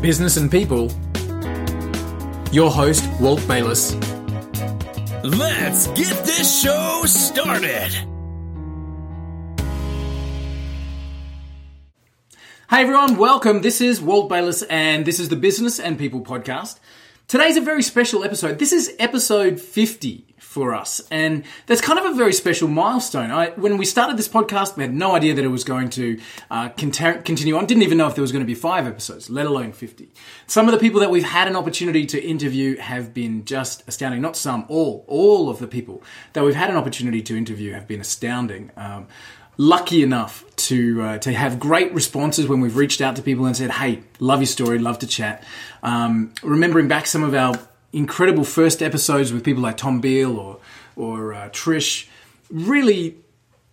business and people. Your host, Walt Bayliss. Let's get this show started. Hey everyone, welcome. This is Walt Bayliss, and this is the Business and People podcast. Today's a very special episode. This is episode 50 for us, and that's kind of a very special milestone. I, when we started this podcast, we had no idea that it was going to uh, continue on. Didn't even know if there was going to be five episodes, let alone 50. Some of the people that we've had an opportunity to interview have been just astounding. Not some, all, all of the people that we've had an opportunity to interview have been astounding. Um, lucky enough to uh, to have great responses when we've reached out to people and said, "Hey, love your story, love to chat." Um, remembering back some of our incredible first episodes with people like Tom Beale or or uh, Trish, really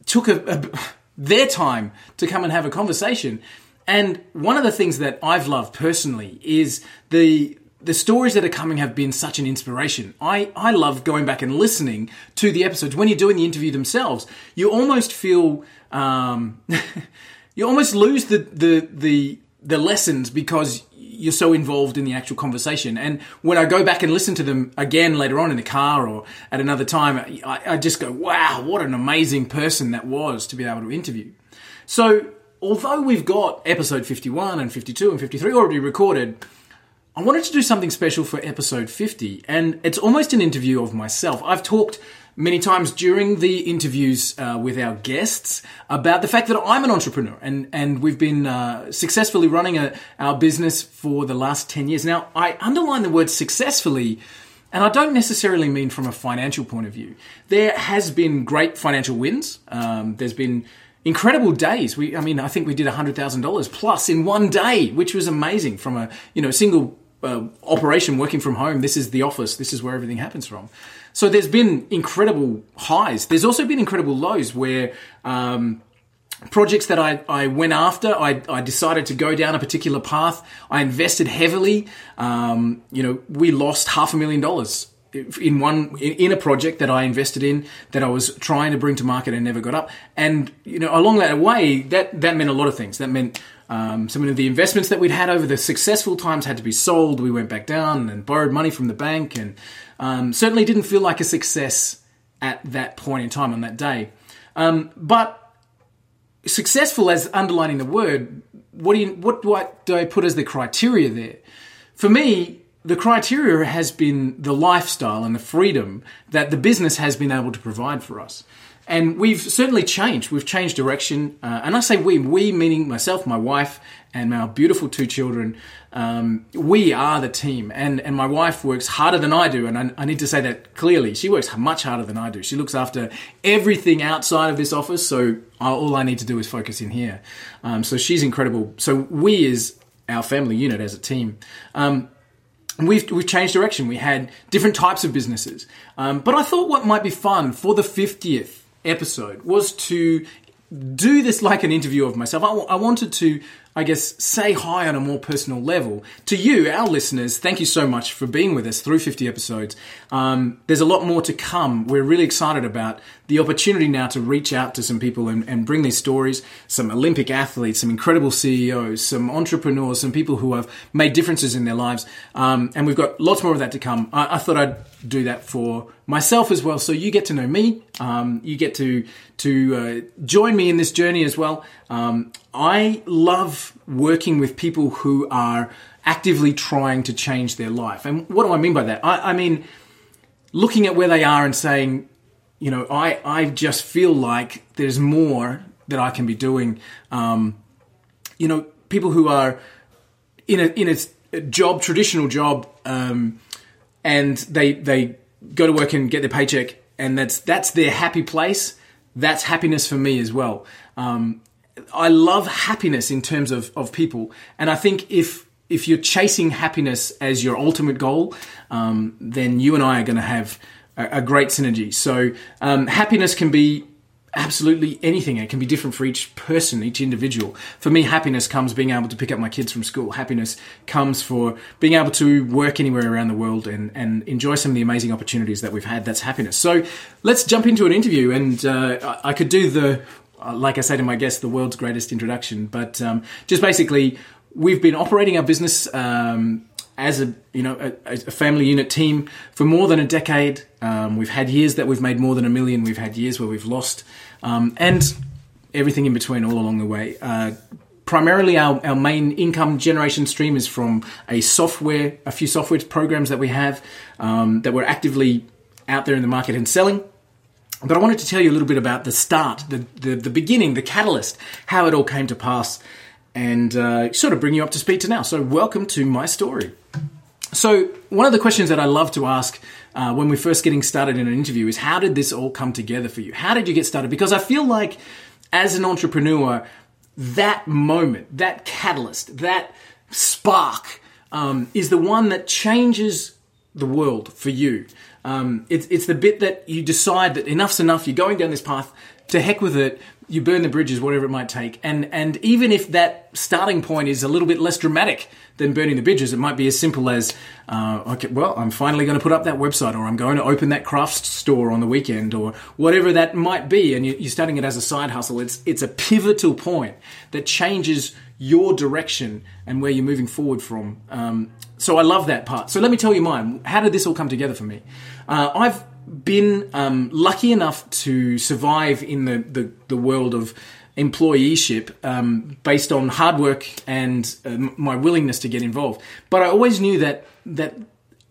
took a, a, their time to come and have a conversation. And one of the things that I've loved personally is the the stories that are coming have been such an inspiration. I, I love going back and listening to the episodes. When you're doing the interview themselves, you almost feel um, you almost lose the, the the the lessons because you're so involved in the actual conversation. And when I go back and listen to them again later on in the car or at another time, I, I just go, wow, what an amazing person that was to be able to interview. So, although we've got episode 51 and 52 and 53 already recorded, I wanted to do something special for episode 50, and it's almost an interview of myself. I've talked many times during the interviews uh, with our guests about the fact that I'm an entrepreneur and, and we've been uh, successfully running a, our business for the last 10 years. Now, I underline the word successfully. And I don't necessarily mean from a financial point of view. There has been great financial wins. Um, there's been incredible days. We, I mean, I think we did $100,000 plus in one day, which was amazing from a, you know, single uh, operation working from home. This is the office. This is where everything happens from. So there's been incredible highs. There's also been incredible lows where um, projects that I, I went after, I, I decided to go down a particular path. I invested heavily. Um, you know, we lost half a million dollars in one in a project that I invested in that I was trying to bring to market and never got up. And you know, along that way, that that meant a lot of things. That meant um, some of the investments that we'd had over the successful times had to be sold. We went back down and borrowed money from the bank, and um, certainly didn't feel like a success at that point in time on that day. Um, but successful as underlining the word, what do you what do I, do I put as the criteria there? For me, the criteria has been the lifestyle and the freedom that the business has been able to provide for us. And we've certainly changed. We've changed direction. Uh, and I say we, we meaning myself, my wife, and our beautiful two children. Um, we are the team. And, and my wife works harder than I do. And I, I, need to say that clearly. She works much harder than I do. She looks after everything outside of this office. So all I need to do is focus in here. Um, so she's incredible. So we is our family unit as a team. Um, we've we've changed direction. We had different types of businesses, um, but I thought what might be fun for the fiftieth episode was to do this like an interview of myself. I, w- I wanted to I guess, say hi on a more personal level. To you, our listeners, thank you so much for being with us through 50 episodes. Um, there's a lot more to come. We're really excited about the opportunity now to reach out to some people and, and bring these stories, some Olympic athletes, some incredible CEOs, some entrepreneurs, some people who have made differences in their lives. Um, and we've got lots more of that to come. I, I thought I'd do that for myself as well. So you get to know me. Um, you get to to uh, join me in this journey as well. Um, I love working with people who are actively trying to change their life. And what do I mean by that? I, I mean looking at where they are and saying, you know, I I just feel like there's more that I can be doing. Um, you know, people who are in a in a job, traditional job. Um, and they they go to work and get their paycheck, and that's that's their happy place. That's happiness for me as well. Um, I love happiness in terms of of people, and I think if if you're chasing happiness as your ultimate goal, um, then you and I are going to have a, great synergy. So um, happiness can be absolutely anything. It can be different for each person, each individual. For me, happiness comes being able to pick up my kids from school. Happiness comes for being able to work anywhere around the world and, and enjoy some of the amazing opportunities that we've had. That's happiness. So let's jump into an interview. And uh, I could do the, uh, like I said to my guest, the world's greatest introduction. But um, just basically, we've been operating our business um, as a you know a, a, family unit team for more than a decade. Um, we've had years that we've made more than a million. We've had years where we've lost, um, and everything in between all along the way. Uh, primarily, our, our main income generation stream is from a software, a few software programs that we have um, that we're actively out there in the market and selling. But I wanted to tell you a little bit about the start, the, the, the beginning, the catalyst, how it all came to pass, and uh, sort of bring you up to speed to now. So, welcome to my story. So, one of the questions that I love to ask uh, when we're first getting started in an interview is how did this all come together for you? How did you get started? Because I feel like as an entrepreneur, that moment, that catalyst, that spark um, is the one that changes the world for you. Um, it's, it's the bit that you decide that enough's enough, you're going down this path, to heck with it, you burn the bridges, whatever it might take. And, and even if that starting point is a little bit less dramatic than burning the bridges, it might be as simple as, uh, okay, well, I'm finally going to put up that website or I'm going to open that craft store on the weekend or whatever that might be. And you, are starting it as a side hustle. It's, it's a pivotal point that changes your direction and where you're moving forward from. Um, so I love that part. So let me tell you mine. How did this all come together for me? Uh, I've been um, lucky enough to survive in the, the, the world of employeeship um, based on hard work and uh, my willingness to get involved. But I always knew that that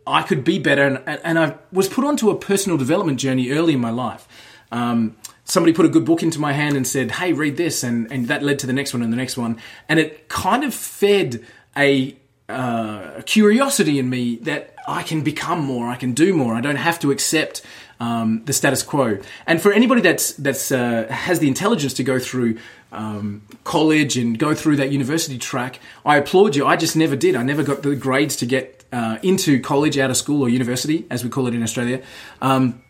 I could be better, and, and I was put onto a personal development journey early in my life. Um, somebody put a good book into my hand and said, "Hey, read this," and and that led to the next one and the next one, and it kind of fed a, uh, a curiosity in me that I can become more, I can do more. I don't have to accept um, the status quo. And for anybody that's that's uh, has the intelligence to go through um, college and go through that university track, I applaud you. I just never did. I never got the grades to get uh, into college, out of school, or university, as we call it in Australia. Um,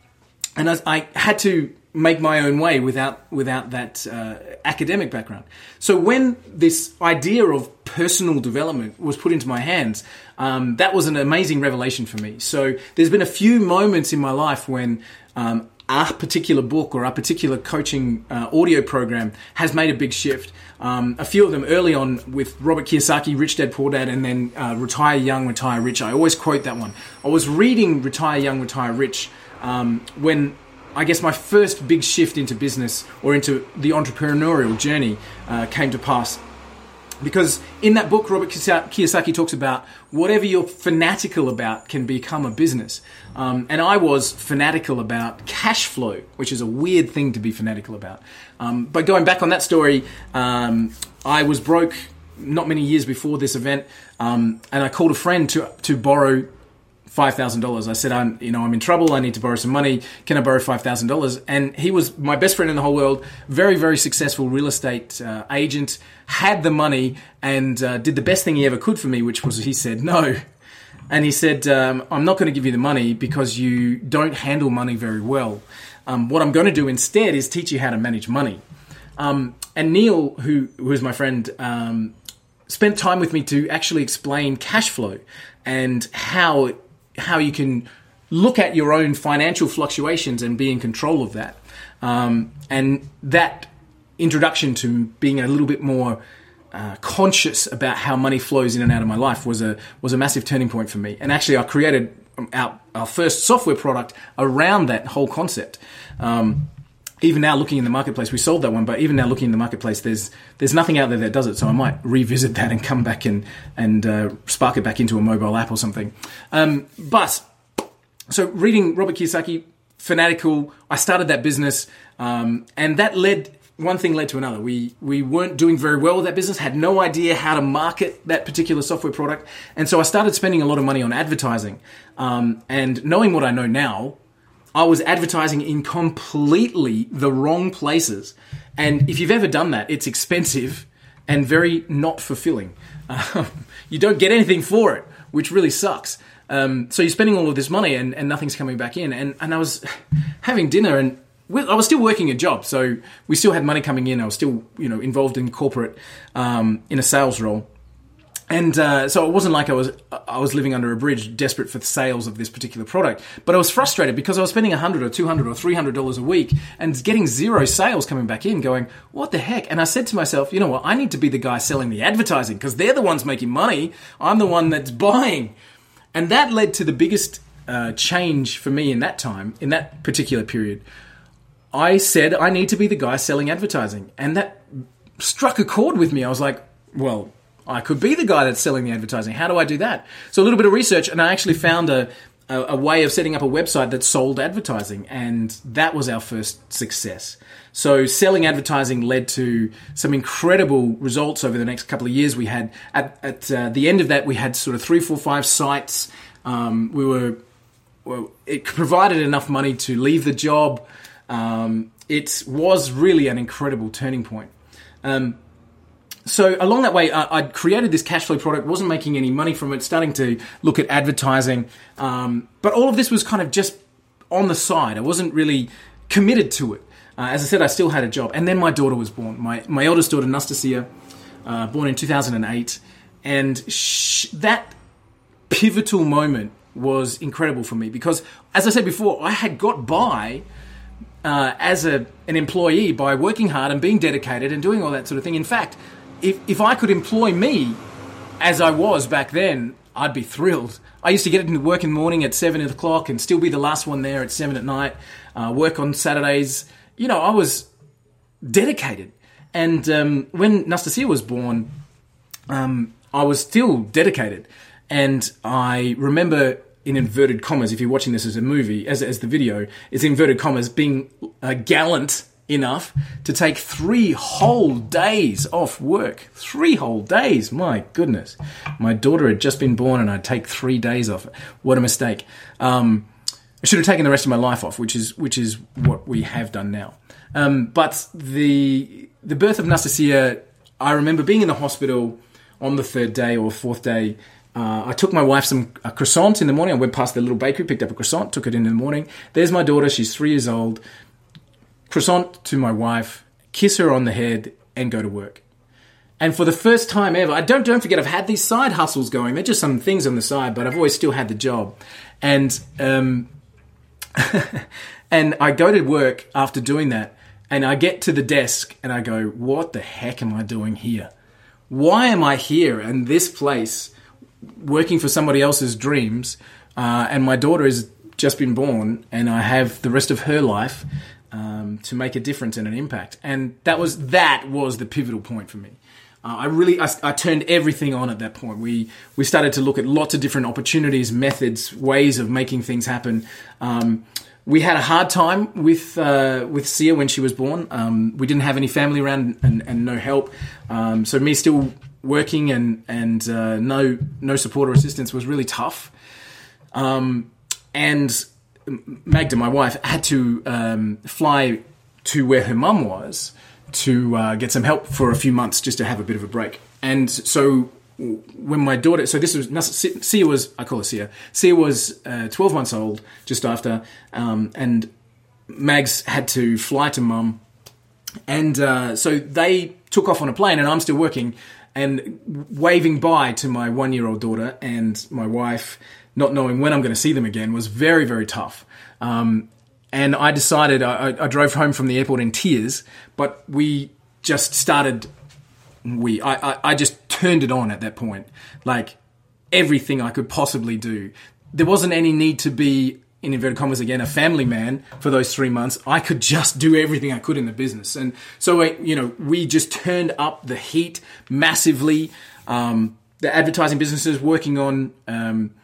and I, I had to make my own way without without that uh, academic background. So when this idea of personal development was put into my hands, um, that was an amazing revelation for me. So there's been a few moments in my life when um, a particular book or a particular coaching uh, audio program has made a big shift. Um, a few of them early on with Robert Kiyosaki, Rich Dad Poor Dad, and then uh, Retire Young, Retire Rich. I always quote that one. I was reading Retire Young, Retire Rich um, when I guess my first big shift into business or into the entrepreneurial journey uh, came to pass. Because in that book, Robert Kiyosaki talks about whatever you're fanatical about can become a business. Um, and I was fanatical about cash flow, which is a weird thing to be fanatical about. Um, but going back on that story, um, I was broke not many years before this event, um, and I called a friend to to borrow five thousand dollars. I said, "I'm, you know, I'm in trouble. I need to borrow some money. Can I borrow five thousand dollars?" And he was my best friend in the whole world. Very, very successful real estate uh, agent. Had the money and uh, did the best thing he ever could for me, which was he said no. And he said, um, "I'm not going to give you the money because you don't handle money very well. Um, what I'm going to do instead is teach you how to manage money." Um, and Neil, who who is my friend, um, spent time with me to actually explain cash flow and how how you can look at your own financial fluctuations and be in control of that. Um, and that introduction to being a little bit more uh, conscious about how money flows in and out of my life was a was a massive turning point for me. And actually, I created our, our first software product around that whole concept. Um, even now, looking in the marketplace, we solved that one. But even now, looking in the marketplace, there's there's nothing out there that does it. So I might revisit that and come back and and uh, spark it back into a mobile app or something. Um, but so reading Robert Kiyosaki, fanatical. I started that business, um, and that led one thing led to another. We we weren't doing very well with that business, had no idea how to market that particular software product, and so I started spending a lot of money on advertising. Um, and knowing what I know now, I was advertising in completely the wrong places. And if you've ever done that, it's expensive and very not fulfilling. Um, you don't get anything for it, which really sucks. Um, so you're spending all of this money and, and nothing's coming back in. And, and I was having dinner and I was still working a job, so we still had money coming in. I was still, you know, involved in corporate, um, in a sales role. And uh, so it wasn't like I was I was living under a bridge, desperate for the sales of this particular product. But I was frustrated because I was spending hundred or two hundred or three hundred dollars a week and getting zero sales coming back in. Going, what the heck? And I said to myself, you know what? I need to be the guy selling the advertising because they're the ones making money. I'm the one that's buying, and that led to the biggest uh, change for me in that time, in that particular period. I said I need to be the guy selling advertising, and that struck a chord with me. I was like, well I could be the guy that's selling the advertising. How do I do that? So a little bit of research, and I actually found a, a, a, way of setting up a website that sold advertising, and that was our first success. So selling advertising led to some incredible results over the next couple of years. We had at, at uh, the end of that, we had sort of three, four, five sites. Um, we were well, it provided enough money to leave the job. Um, it was really an incredible turning point. Um, so along that way, I, would created this cash flow product, wasn't making any money from it, starting to look at advertising, um, but all of this was kind of just on the side. I wasn't really committed to it. Uh, as I said, I still had a job, and then my daughter was born. My my eldest daughter, Nastasia, uh, born in 2008, and sh- that pivotal moment was incredible for me because, as I said before, I had got by. Uh, as a, an employee by working hard and being dedicated and doing all that sort of thing. In fact, if, if I could employ me as I was back then, I'd be thrilled. I used to get into work in the morning at seven o'clock and still be the last one there at seven at night. Uh, work on Saturdays. You know, I was dedicated. And um, when Nastasia was born, um, I was still dedicated. And I remember, in inverted commas, if you're watching this as a movie, as, as the video, it's inverted commas, being a gallant enough to take three whole days off work. Three whole days. My goodness. My daughter had just been born and I'd take three days off. What a mistake. Um, I should have taken the rest of my life off, which is which is what we have done now. Um, but the the birth of Nastasia, I remember being in the hospital on the third day or fourth day. Uh, I took my wife some a croissant in the morning. I went past the little bakery, picked up a croissant, took it in, in the morning. There's my daughter. She's three years old croissant to my wife, kiss her on the head, and go to work. And for the first time ever, I don't don't forget I've had these side hustles going. They're just some things on the side, but I've always still had the job. And um, and I go to work after doing that, and I get to the desk and I go, "What the heck am I doing here? Why am I here in this place, working for somebody else's dreams?" Uh, and my daughter has just been born, and I have the rest of her life um, to make a difference and an impact. And that was that was the pivotal point for me. Uh, I really I, I, turned everything on at that point. We we started to look at lots of different opportunities, methods, ways of making things happen. Um, we had a hard time with uh, with Sia when she was born. Um, we didn't have any family around and, and no help. Um, so me still working and and uh, no no support or assistance was really tough. Um, and Magda, my wife, had to um, fly to where her mum was to uh, get some help for a few months just to have a bit of a break. And so when my daughter, so this was Sia was I call her Sia. Sia was uh, twelve months old just after, um, and Mags had to fly to mum, and uh, so they took off on a plane, and I'm still working and waving bye to my one year old daughter and my wife not knowing when I'm going to see them again was very, very tough. Um, and I decided, I, I, drove home from the airport in tears, but we just started, we, I, I, I just turned it on at that point. Like everything I could possibly do. There wasn't any need to be in inverted commas again, a family man for those three months, I could just do everything I could in the business. And so, you know, we just turned up the heat massively. Um, the advertising businesses working on um,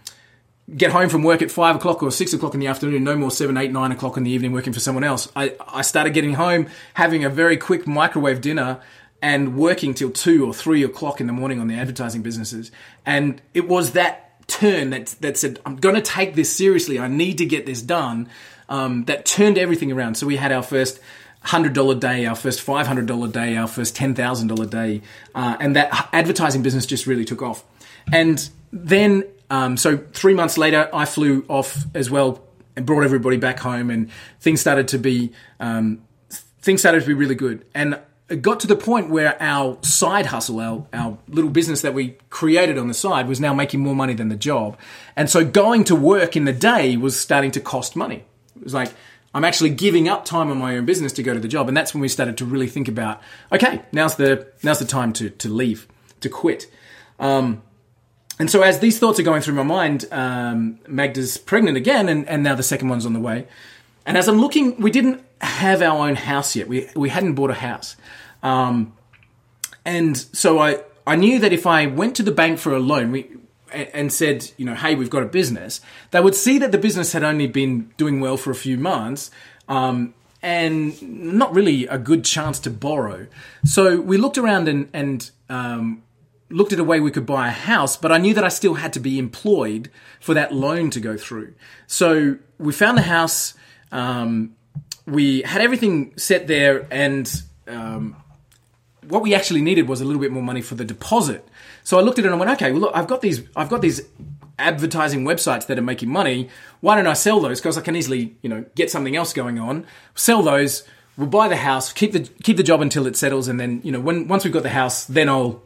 get home from work at five o'clock or six o'clock in the afternoon, no more seven, eight, nine o'clock in the evening working for someone else. I, I started getting home, having a very quick microwave dinner and working till two or three o'clock in the morning on the advertising businesses. And it was that turn that, that said, I'm going to take this seriously. I need to get this done. Um, that turned everything around. So we had our first $100 day, our first $500 day, our first $10,000 day. Uh, and that advertising business just really took off. And then um, so three months later, I flew off as well and brought everybody back home, and things started to be um, things started to be really good. And it got to the point where our side hustle, our, our little business that we created on the side, was now making more money than the job. And so going to work in the day was starting to cost money. It was like, I'm actually giving up time on my own business to go to the job. And that's when we started to really think about, okay, now's the, now's the time to, to leave, to quit. Um, and so as these thoughts are going through my mind, um, Magda's pregnant again, and, and now the second one's on the way. And as I'm looking, we didn't have our own house yet. We, we hadn't bought a house. Um, and so I, I knew that if I went to the bank for a loan, we, and said, you know, hey, we've got a business, they would see that the business had only been doing well for a few months um, and not really a good chance to borrow. So we looked around and, and um, looked at a way we could buy a house, but I knew that I still had to be employed for that loan to go through. So we found the house. Um, we had everything set there, and um, what we actually needed was a little bit more money for the deposit. So I looked at it and I went, okay, well look, I've got these, I've got these advertising websites that are making money. Why don't I sell those? Because I can easily, you know, get something else going on. Sell those. We'll buy the house, keep the keep the job until it settles, and then you know, when once we've got the house, then I'll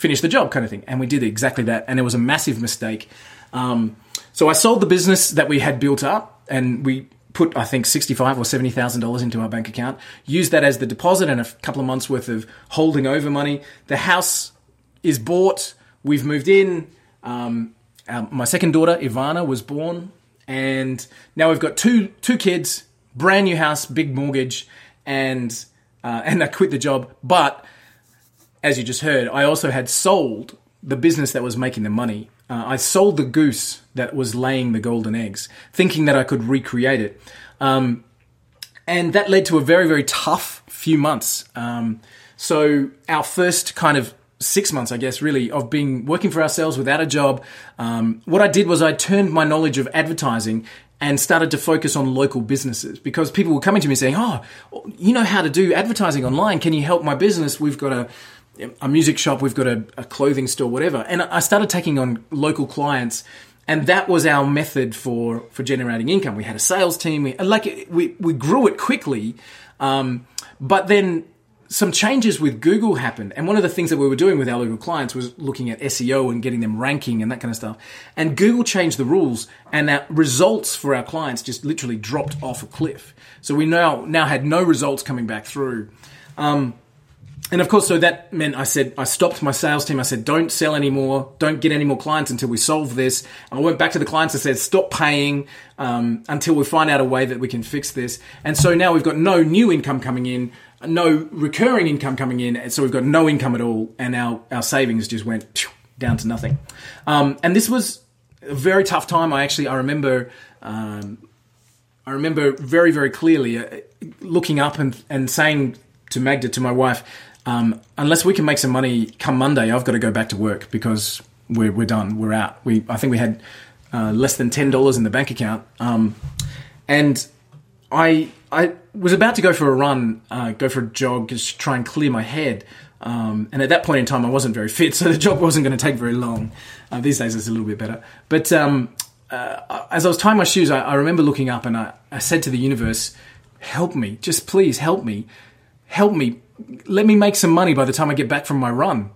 finish the job, kind of thing. And we did exactly that, and it was a massive mistake. Um, so I sold the business that we had built up, and we put I think sixty five or seventy thousand dollars into our bank account. Used that as the deposit and a couple of months worth of holding over money. The house is bought. We've moved in. Um, our, my second daughter Ivana was born, and now we've got two two kids, brand new house, big mortgage, and uh, and I quit the job. But as you just heard, I also had sold the business that was making the money. Uh, I sold the goose that was laying the golden eggs, thinking that I could recreate it. Um, and that led to a very, very tough few months. Um, so, our first kind of six months, I guess, really, of being working for ourselves without a job, um, what I did was I turned my knowledge of advertising and started to focus on local businesses because people were coming to me saying, "Oh, you know how to do advertising online? Can you help my business? We've got a a music shop, we've got a, a clothing store, whatever." And I started taking on local clients and that was our method for for generating income. We had a sales team, we, like we we grew it quickly, um, but then some changes with Google happened. And one of the things that we were doing with our local clients was looking at SEO and getting them ranking and that kind of stuff. And Google changed the rules and our results for our clients just literally dropped off a cliff. So we now, now had no results coming back through. Um, and of course, so that meant I said, I stopped my sales team. I said, don't sell anymore. Don't get any more clients until we solve this. And I went back to the clients and said, stop paying um, until we find out a way that we can fix this. And so now we've got no new income coming in, no recurring income coming in. And so we've got no income at all. And our, our savings just went down to nothing. Um, and this was a very tough time. I actually, I remember, um, I remember very, very clearly uh, looking up and, and saying to Magda, to my wife, um, unless we can make some money come Monday, I've got to go back to work because we're, we're done. We're out. We I think we had uh, less than ten dollars in the bank account, um, and I I was about to go for a run, uh, go for a jog, just try and clear my head. Um, and at that point in time, I wasn't very fit, so the jog wasn't going to take very long. Uh, these days, it's a little bit better. But um, uh, as I was tying my shoes, I, I remember looking up and I, I said to the universe, "Help me, just please help me, help me." Let me make some money by the time I get back from my run,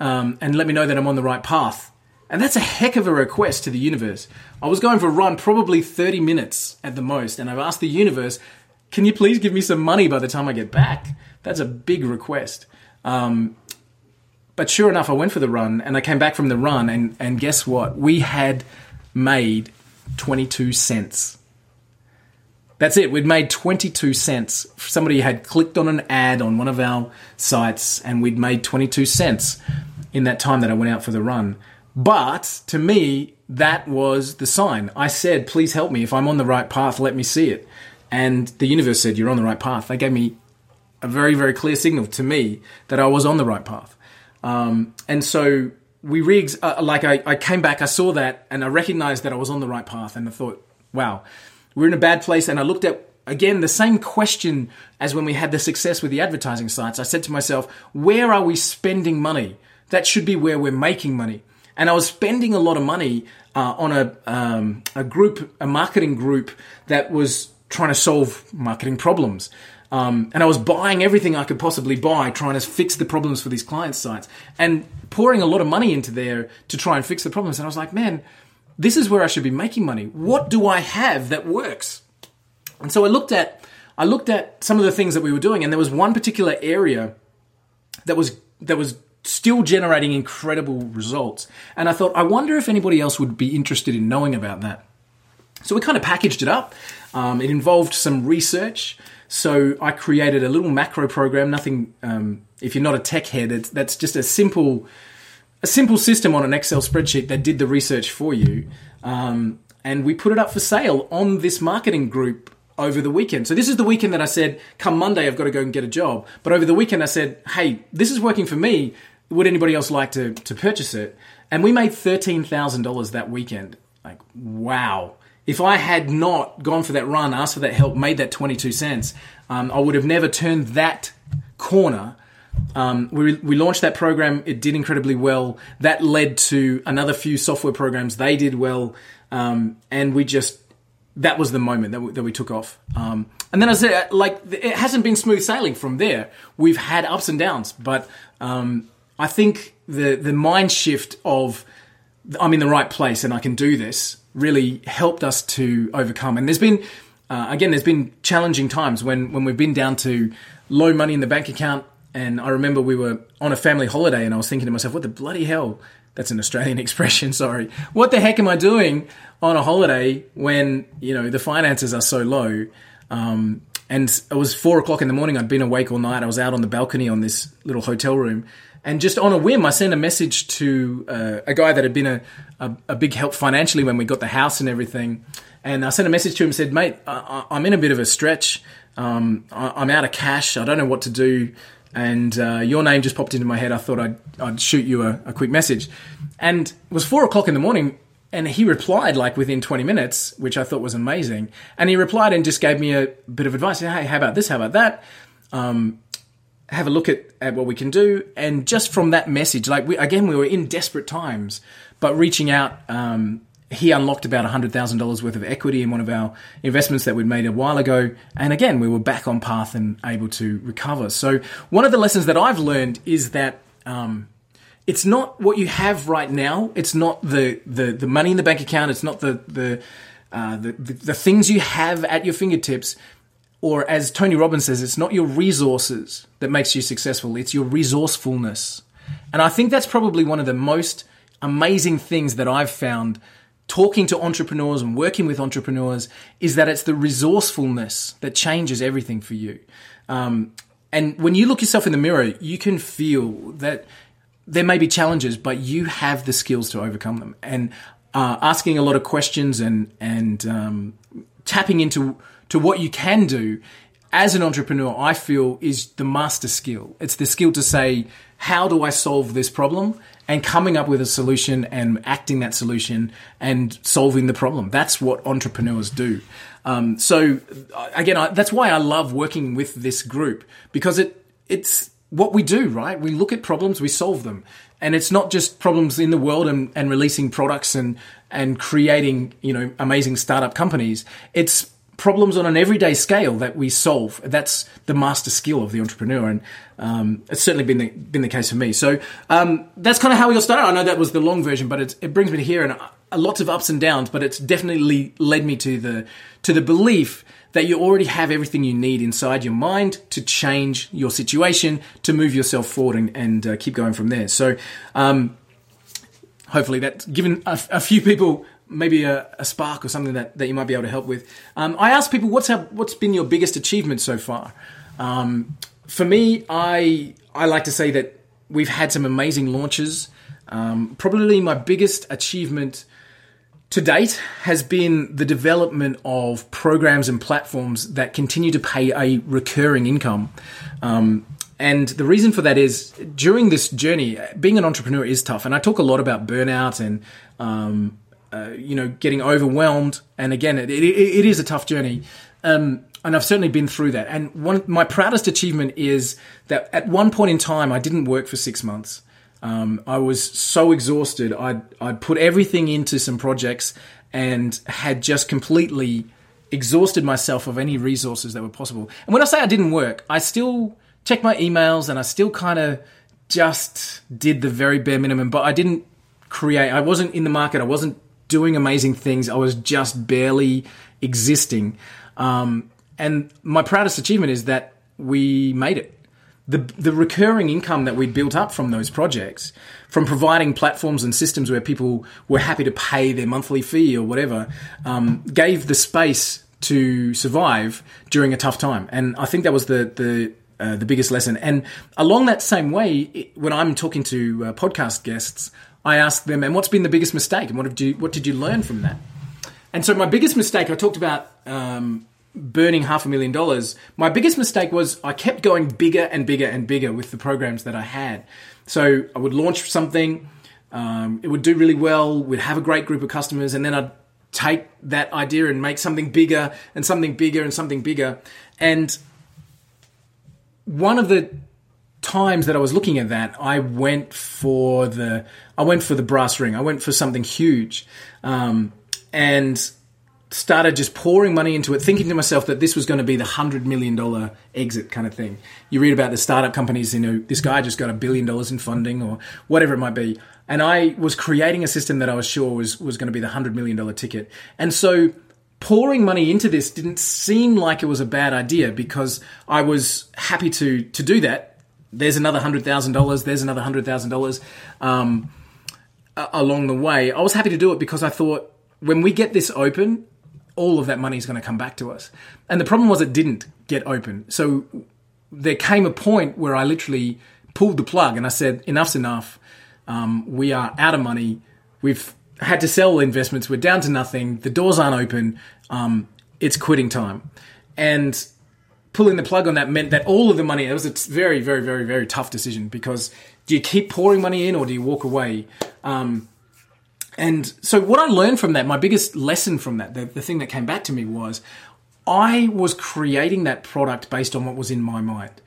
um, and let me know that I'm on the right path. And that's a heck of a request to the universe. I was going for a run, probably 30 minutes at the most, and I've asked the universe, can you please give me some money by the time I get back? That's a big request. Um, but sure enough, I went for the run, and I came back from the run, and, and guess what? We had made 22 cents. That's it. We'd made 22 cents. Somebody had clicked on an ad on one of our sites and we'd made 22 cents in that time that I went out for the run. But to me, that was the sign. I said, please help me. If I'm on the right path, let me see it. And the universe said, you're on the right path. They gave me a very, very clear signal to me that I was on the right path. Um, and so we re uh, like I, I came back, I saw that, and I recognized that I was on the right path. And I thought, wow, we're in a bad place. And I looked at, again, the same question as when we had the success with the advertising sites. I said to myself, where are we spending money? That should be where we're making money. And I was spending a lot of money uh, on a, um, a group, a marketing group that was trying to solve marketing problems. Um, and I was buying everything I could possibly buy, trying to fix the problems for these client sites and pouring a lot of money into there to try and fix the problems. And I was like, man, this is where I should be making money. What do I have that works? And so I looked at I looked at some of the things that we were doing, and there was one particular area that was that was still generating incredible results. And I thought, I wonder if anybody else would be interested in knowing about that. So we kind of packaged it up. Um, it involved some research. So I created a little macro program. Nothing. Um, if you're not a tech head, that's just a simple, a simple system on an Excel spreadsheet that did the research for you. Um, and we put it up for sale on this marketing group over the weekend. So this is the weekend that I said, come Monday, I've got to go and get a job. But over the weekend, I said, hey, this is working for me. Would anybody else like to, to purchase it? And we made $13,000 that weekend. Like, wow. If I had not gone for that run, asked for that help, made that 22 cents, um, I would have never turned that corner. Um, we, we launched that program. It did incredibly well. That led to another few software programs. They did well. Um, and we just that was the moment that we, that we took off. Um, and then I said, like, it hasn't been smooth sailing from there. We've had ups and downs, but um, I think the the mind shift of I'm in the right place and I can do this really helped us to overcome. And there's been uh, again, there's been challenging times when when we've been down to low money in the bank account. And I remember we were on a family holiday, and I was thinking to myself, "What the bloody hell that's an Australian expression, sorry. What the heck am I doing on a holiday when, you know, the finances are so low? Um, and it was four o'clock in the morning. I'd been awake all night. I was out on the balcony on this little hotel room. And just on a whim, I sent a message to uh, a guy that had been a, a, a, big help financially when we got the house and everything. And I sent a message to him and said, mate, I, am in a bit of a stretch. Um, I, am out of cash. I don't know what to do and uh, your name just popped into my head. I thought I'd, I'd shoot you a, a, quick message. And it was four o'clock in the morning, and he replied like within 20 minutes, which I thought was amazing. And he replied and just gave me a bit of advice. Hey, how about this? How about that? Um, have a look at, at what we can do. And just from that message, like we, again, we were in desperate times, but reaching out um, he unlocked about $100,000 worth of equity in one of our investments that we'd made a while ago. And again, we were back on path and able to recover. So, one of the lessons that I've learned is that um, it's not what you have right now. It's not the, the, the money in the bank account. It's not the, the, uh, the, the, the things you have at your fingertips. Or as Tony Robbins says, it's not your resources that makes you successful. It's your resourcefulness. And I think that's probably one of the most amazing things that I've found talking to entrepreneurs and working with entrepreneurs is that it's the resourcefulness that changes everything for you. Um, and when you look yourself in the mirror, you can feel that there may be challenges, but you have the skills to overcome them. And uh, asking a lot of questions and and um, tapping into to what you can do as an entrepreneur, I feel is the master skill. It's the skill to say, how do I solve this problem? And coming up with a solution and acting that solution and solving the problem. That's what entrepreneurs do. Um, so again, I, that's why I love working with this group because it it's what we do, right? We look at problems, we solve them, and it's not just problems in the world and, and releasing products and and creating you know amazing startup companies. It's problems on an everyday scale that we solve. That's the master skill of the entrepreneur, and um, it's certainly been the, been the case for me. So um, that's kind of how we got started. I know that was the long version, but it brings me to here, and uh, lots of ups and downs. But it's definitely led me to the to the belief that you already have everything you need inside your mind to change your situation, to move yourself forward, and, and uh, keep going from there. So. Um, hopefully that's given a few people maybe a, a, spark or something that, that you might be able to help with. Um, I ask people what's what's been your biggest achievement so far. Um, for me, I I like to say that we've had some amazing launches. Um, probably my biggest achievement to date has been the development of programs and platforms that continue to pay a recurring income. Um, and the reason for that is during this journey, being an entrepreneur is tough. And I talk a lot about burnout and um, uh, you know, getting overwhelmed. And again, it, it, it is a tough journey. Um, and I've certainly been through that. And one, my proudest achievement is that at one point in time, I didn't work for six months. Um, I was so exhausted. I'd, I'd put everything into some projects and had just completely exhausted myself of any resources that were possible. And when I say I didn't work, I still checked my emails and I still kind of just did the very bare minimum, but I didn't create, I wasn't in the market, I wasn't doing amazing things, I was just barely existing. Um, and my proudest achievement is that we made it. The, the recurring income that we built up from those projects, from providing platforms and systems where people were happy to pay their monthly fee or whatever, um, gave the space to survive during a tough time. And I think that was the, the uh, the biggest lesson. And along that same way, when I'm talking to uh, podcast guests, I ask them, "And what's been the biggest mistake? And what did you what did you learn from that?" And so my biggest mistake, I talked about um, burning half a million dollars. My biggest mistake was I kept going bigger and bigger and bigger with the programs that I had. So I would launch something, um, it would do really well, we'd have a great group of customers, and then I'd take that idea and make something bigger and something bigger and something bigger. And one of the times that I was looking at that, I went for the I went for the brass ring. I went for something huge, um, and started just pouring money into it, thinking to myself that this was going to be the hundred million dollar exit kind of thing. You read about the startup companies, you know, this guy just got a billion dollars in funding or whatever it might be, and I was creating a system that I was sure was was going to be the hundred million dollar ticket, and so pouring money into this didn't seem like it was a bad idea because I was happy to to do that. There's another hundred thousand dollars. There's another hundred thousand um, dollars along the way. I was happy to do it because I thought when we get this open, all of that money is going to come back to us. And the problem was it didn't get open. So there came a point where I literally pulled the plug and I said, "Enough's enough. Um, we are out of money. We've had to sell investments. We're down to nothing. The doors aren't open. Um, it's quitting time. And pulling the plug on that meant that all of the money, it was a very, very, very, very tough decision because do you keep pouring money in or do you walk away? Um, and so what I learned from that, my biggest lesson from that, the, the thing that came back to me was I was creating that product based on what was in my mind.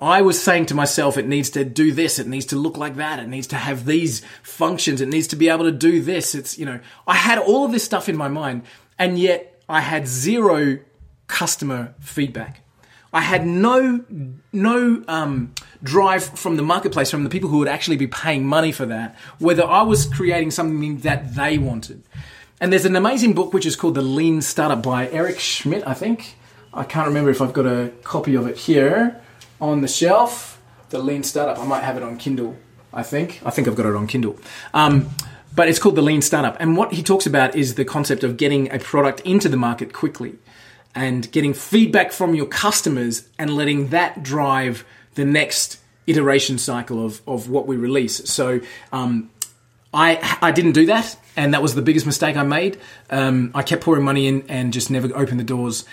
I was saying to myself, it needs to do this, it needs to look like that, it needs to have these functions, it needs to be able to do this. It's, you know, I had all of this stuff in my mind, and yet I had zero customer feedback. I had no no um, drive from the marketplace, from the people who would actually be paying money for that, whether I was creating something that they wanted. And there's an amazing book which is called The Lean Startup by Eric Schmidt, I think. I can't remember if I've got a copy of it here on the shelf. The Lean Startup. I might have it on Kindle. I think. I think I've got it on Kindle. Um, but it's called the Lean Startup. And what he talks about is the concept of getting a product into the market quickly and getting feedback from your customers and letting that drive the next iteration cycle of, of what we release. So um, I I didn't do that, and that was the biggest mistake I made. Um, I kept pouring money in and just never opened the doors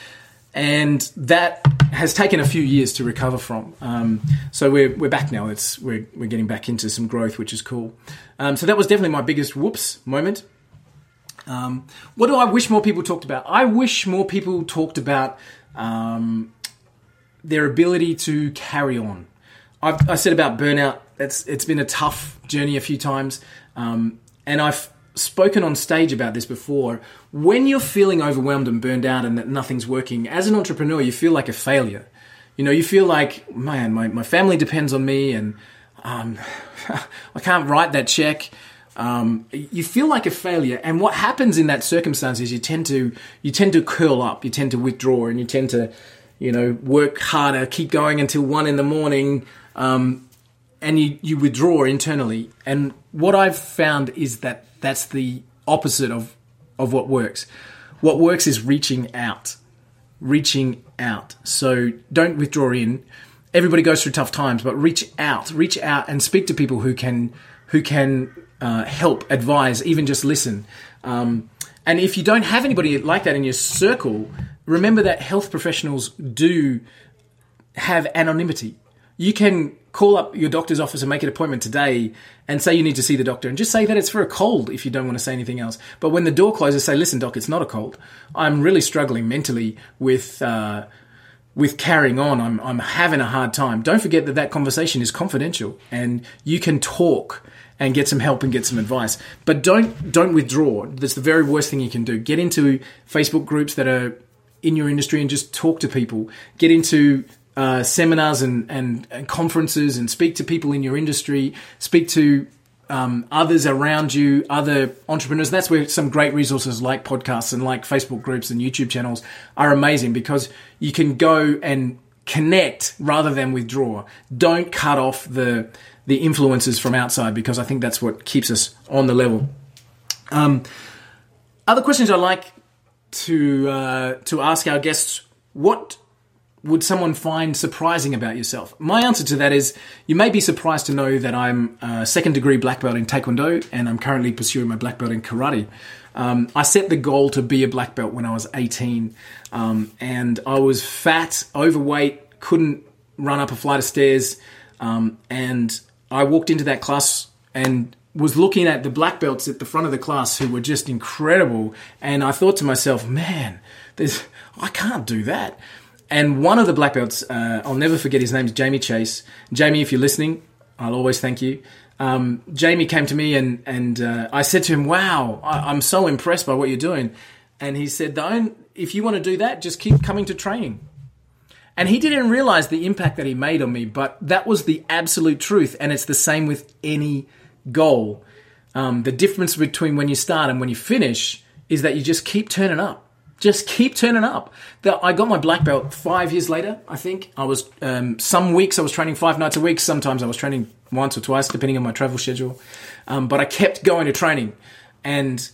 and that has taken a few years to recover from. Um, so we're, we're back now. It's we're, we're getting back into some growth, which is cool. Um, so that was definitely my biggest whoops moment. Um, what do I wish more people talked about? I wish more people talked about um, their ability to carry on. I've, I said about burnout. It's it's been a tough journey a few times, um, and I've spoken on stage about this before. When you're feeling overwhelmed and burned out and that nothing's working, as an entrepreneur, you feel like a failure. You know, you feel like, man, my, my family depends on me and um, I can't write that check. Um, you feel like a failure. And what happens in that circumstance is you tend to, you tend to curl up, you tend to withdraw and you tend to, you know, work harder, keep going until one in the morning. Um, and you, you withdraw internally. And what I've found is that that's the opposite of, of what works. What works is reaching out. Reaching out. So don't withdraw in. Everybody goes through tough times, but reach out. Reach out and speak to people who can who can uh, help, advise, even just listen. Um, and if you don't have anybody like that in your circle, remember that health professionals do have anonymity. You can call up your doctor's office and make an appointment today and say you need to see the doctor and just say that it's for a cold if you don't want to say anything else. But when the door closes, say, listen, doc, it's not a cold. I'm really struggling mentally with, uh, with carrying on. I'm, I'm having a hard time. Don't forget that that conversation is confidential and you can talk and get some help and get some advice. But don't, don't withdraw. That's the very worst thing you can do. Get into Facebook groups that are in your industry and just talk to people. Get into uh, seminars and, and, and conferences and speak to people in your industry. Speak to um, others around you, other entrepreneurs. That's where some great resources like podcasts and like Facebook groups and YouTube channels are amazing because you can go and connect rather than withdraw. Don't cut off the the influences from outside because I think that's what keeps us on the level. Um, other questions I like to uh, to ask our guests: What would someone find surprising about yourself? My answer to that is you may be surprised to know that I'm a second degree black belt in Taekwondo and I'm currently pursuing my black belt in karate. Um, I set the goal to be a black belt when I was 18 um, and I was fat, overweight, couldn't run up a flight of stairs. Um, and I walked into that class and was looking at the black belts at the front of the class who were just incredible. And I thought to myself, man, there's, I can't do that. And one of the black belts, uh, I'll never forget his name is Jamie Chase. Jamie, if you're listening, I'll always thank you. Um, Jamie came to me and, and uh, I said to him, wow, I, am so impressed by what you're doing. And he said, if you want to do that, just keep coming to training. And he didn't realize the impact that he made on me, but that was the absolute truth. And it's the same with any goal. Um, the difference between when you start and when you finish is that you just keep turning up just keep turning up. I got my black belt five years later. I think I was um, some weeks I was training five nights a week. Sometimes I was training once or twice, depending on my travel schedule. Um, but I kept going to training, and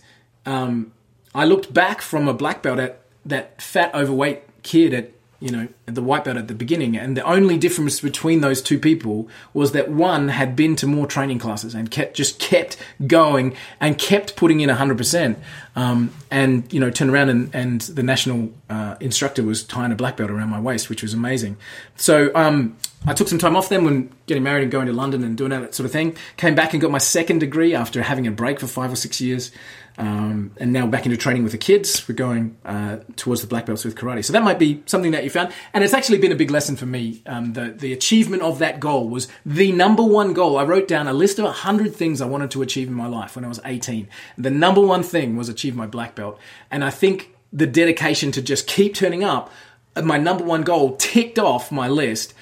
um, I looked back from a black belt at that fat, overweight kid at you know, the white belt at the beginning. And the only difference between those two people was that one had been to more training classes and kept just kept going and kept putting in 100%. Um, and, you know, turned around and, and the national uh, instructor was tying a black belt around my waist, which was amazing. So um, I took some time off then when getting married and going to London and doing that sort of thing. Came back and got my second degree after having a break for five or six years. Um, and now back into training with the kids. We're going uh, towards the black belts with karate. So that might be something that you found, and it's actually been a big lesson for me. Um, the the achievement of that goal was the number one goal. I wrote down a list of hundred things I wanted to achieve in my life when I was eighteen. The number one thing was achieve my black belt, and I think the dedication to just keep turning up. Uh, my number one goal ticked off my list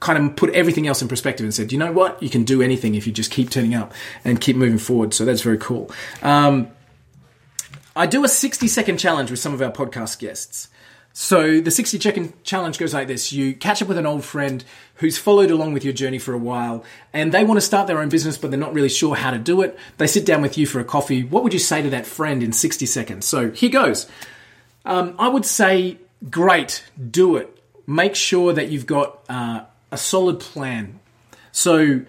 kind of put everything else in perspective and said, you know what, you can do anything if you just keep turning up and keep moving forward. So that's very cool. Um, I do a 60 second challenge with some of our podcast guests. So the 60 second challenge goes like this. You catch up with an old friend who's followed along with your journey for a while and they want to start their own business, but they're not really sure how to do it. They sit down with you for a coffee. What would you say to that friend in 60 seconds? So here goes. Um, I would say, great, do it. Make sure that you've got uh, a solid plan. So,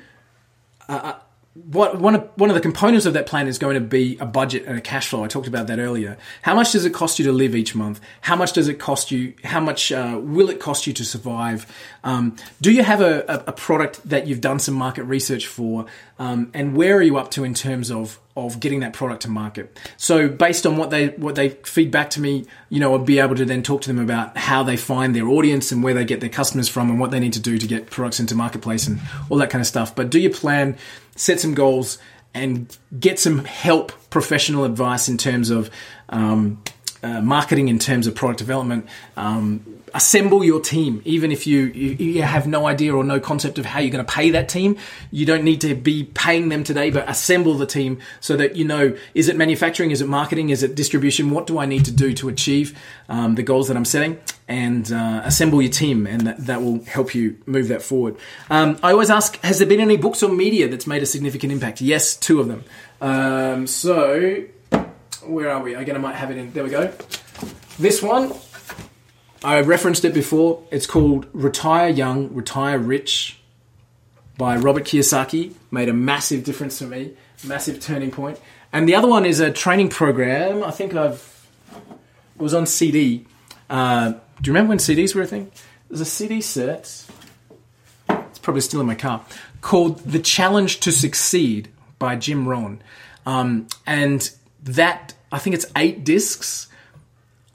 uh, uh what, one of one of the components of that plan is going to be a budget and a cash flow. I talked about that earlier. How much does it cost you to live each month? How much does it cost you? How much uh, will it cost you to survive? Um, do you have a, a, a, product that you've done some market research for? Um, and where are you up to in terms of of getting that product to market? So based on what they what they feed back to me, you know, I'll be able to then talk to them about how they find their audience and where they get their customers from and what they need to do to get products into marketplace and all that kind of stuff. But do you plan set some goals, and get some help, professional advice in terms of um, uh, marketing, in terms of product development. Um, assemble your team, even if you, you, you have no idea or no concept of how you're going to pay that team. You don't need to be paying them today, but assemble the team so that you know is it manufacturing, is it marketing, is it distribution? What do I need to do to achieve um, the goals that I'm setting? And uh, assemble your team, and that, that will help you move that forward. Um, I always ask Has there been any books or media that's made a significant impact? Yes, two of them. Um, so, where are we? Again, I might have it in. There we go. This one I referenced it before. It's called Retire Young, Retire Rich by Robert Kiyosaki. Made a massive difference to me, massive turning point. And the other one is a training program. I think I've was on CD. Uh, do you remember when CDs were a thing? There's a CD set. It's probably still in my car called "The Challenge to Succeed" by Jim Rohn, um, and that I think it's eight discs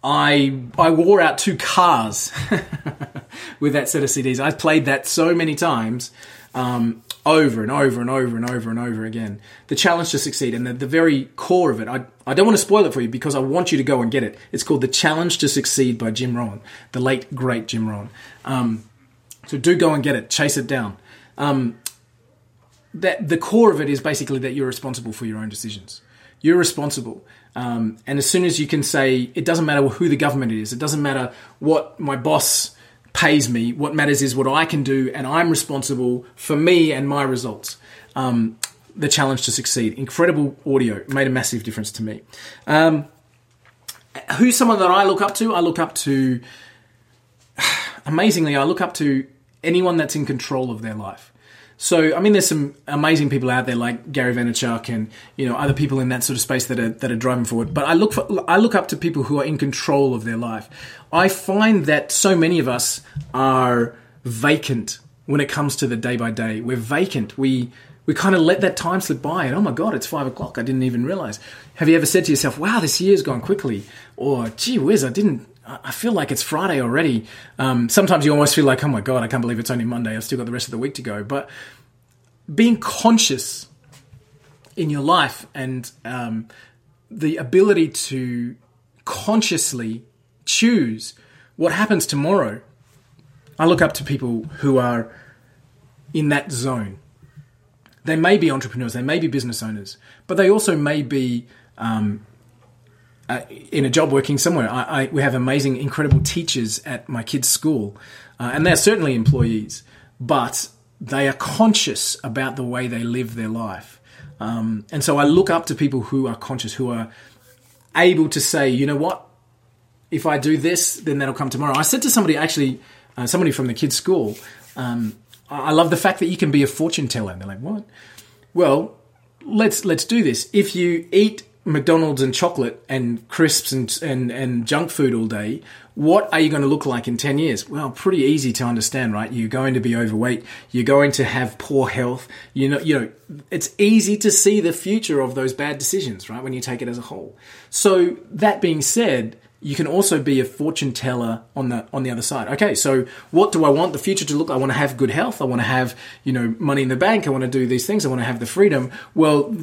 I I wore out two cars with that set of CDs. I played that so many times. Um, over and over and over and over and over again. The challenge to succeed and the, the very core of it. I, I don't want to spoil it for you because I want you to go and get it. It's called The Challenge to Succeed by Jim Rohn, the late, great Jim Rohn. Um, so do go and get it, chase it down. Um, that the core of it is basically that you're responsible for your own decisions. You're responsible. Um, and as soon as you can say, it doesn't matter who the government is, it doesn't matter what my boss pays me. What matters is what I can do, and I'm responsible for me and my results. Um, the challenge to succeed. Incredible audio made a massive difference to me. Um, who's someone that I look up to? I look up to, amazingly, I look up to anyone that's in control of their life. So I mean, there's some amazing people out there like Gary Vaynerchuk and you know other people in that sort of space that are that are driving forward. But I look for I look up to people who are in control of their life. I find that so many of us are vacant when it comes to the day by day. We're vacant. We we kind of let that time slip by and oh my god it's five o'clock i didn't even realize have you ever said to yourself wow this year's gone quickly or gee whiz i didn't I feel like it's Friday already. Um, sometimes you almost feel like, oh my God, I can't believe it's only Monday. I've still got the rest of the week to go. But being conscious in your life and um, the ability to consciously choose what happens tomorrow. I look up to people who are in that zone. They may be entrepreneurs, they may be business owners, but they also may be um, uh, in a job working somewhere. I, I, we have amazing, incredible teachers at my kids' school, uh, and they're certainly employees, but they are conscious about the way they live their life. Um, and so I look up to people who are conscious, who are able to say, you know what, if I do this, then that'll come tomorrow. I said to somebody, actually, uh, somebody from the kids' school, um, I love the fact that you can be a fortune teller. And they're like, what? Well, let's let's do this. If you eat McDonald's and chocolate and crisps and, and, and junk food all day, what are you going to look like in 10 years? Well, pretty easy to understand, right? You're going to be overweight. You're going to have poor health. You know, you know, it's easy to see the future of those bad decisions, right? When you take it as a whole. So that being said, you can also be a fortune teller on the on the other side. Okay, so what do I want the future to look? Like? I want to have good health. I want to have you know money in the bank. I want to do these things. I want to have the freedom. Well,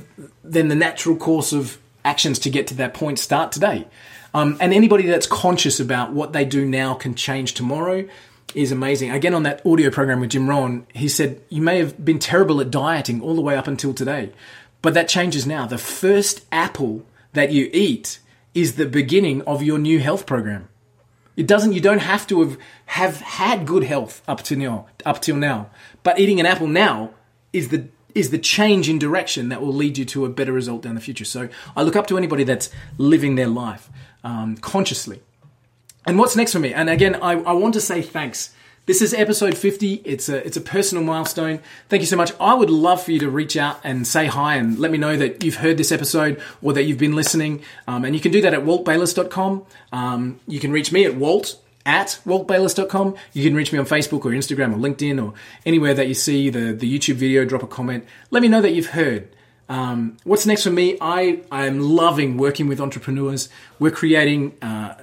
then the natural course of actions to get to that point start today. Um, and anybody that's conscious about what they do now can change tomorrow is amazing. Again, on that audio program with Jim Rohn, he said, You may have been terrible at dieting all the way up until today, but that changes now. The first apple that you eat is the beginning of your new health program. It doesn't, you don't have to have, have had good health up to now, up till now. But eating an apple now is the is the change in direction that will lead you to a better result down the future. So I look up to anybody that's living their life um, consciously. And what's next for me? And again, I, I want to say thanks. This is episode 50. It's a, it's a personal milestone. Thank you so much. I would love for you to reach out and say hi and let me know that you've heard this episode or that you've been listening. Um, and you can do that at waltbayliss.com. Um, you can reach me at walt at waltbayliss.com. You can reach me on Facebook or Instagram or LinkedIn or anywhere that you see the, the YouTube video, drop a comment. Let me know that you've heard. Um, what's next for me? I, I am loving working with entrepreneurs. We're creating uh,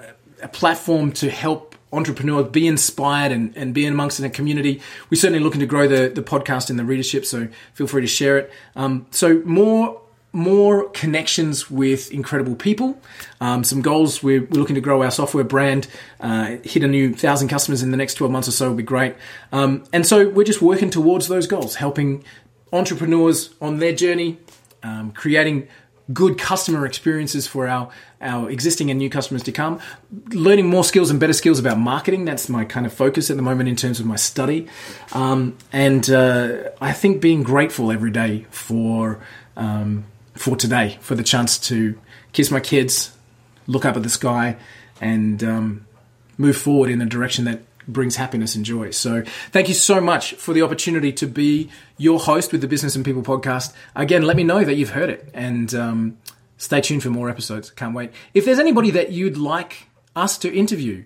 a platform to help entrepreneurs be inspired and, and be amongst in a community. We're certainly looking to grow the, the podcast and the readership, so feel free to share it. Um, so more more connections with incredible people. Um, some goals we're, we're, looking to grow our software brand, uh, hit a new thousand customers in the next 12 months or so would be great. Um, and so we're just working towards those goals, helping entrepreneurs on their journey, um, creating good customer experiences for our our existing and new customers to come learning more skills and better skills about marketing that's my kind of focus at the moment in terms of my study um, and uh, i think being grateful every day for um, for today, for the chance to kiss my kids, look up at the sky, and um, move forward in a direction that brings happiness and joy. So, thank you so much for the opportunity to be your host with the Business and People podcast. Again, let me know that you've heard it and um, stay tuned for more episodes. Can't wait. If there's anybody that you'd like us to interview,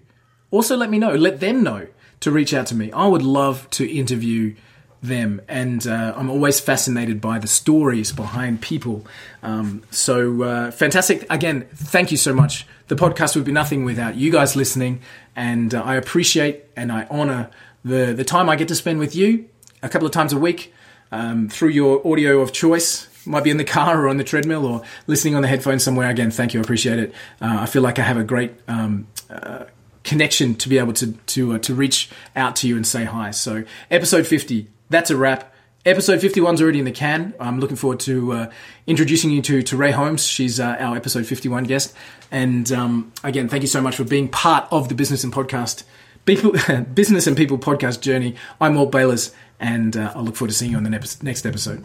also let me know. Let them know to reach out to me. I would love to interview them, and uh, I'm always fascinated by the stories behind people. Um, so uh, fantastic! Again, thank you so much. The podcast would be nothing without you guys listening, and uh, I appreciate and I honor the the time I get to spend with you a couple of times a week. um, through your audio of choice. Might be in the car or on the treadmill or listening on the headphones somewhere. Again, thank you. I appreciate it. Uh, I feel like I have a great um, uh, connection to be able to to uh, to reach out to you and say hi. So, episode fifty. That's a wrap. Episode 51 is already in the can. I'm looking forward to uh, introducing you to, to Ray Holmes. She's uh, our episode 51 guest. And um, again, thank you so much for being part of the business and podcast, people, business and people podcast journey. I'm Walt Bayliss, and uh, I look forward to seeing you on the next episode.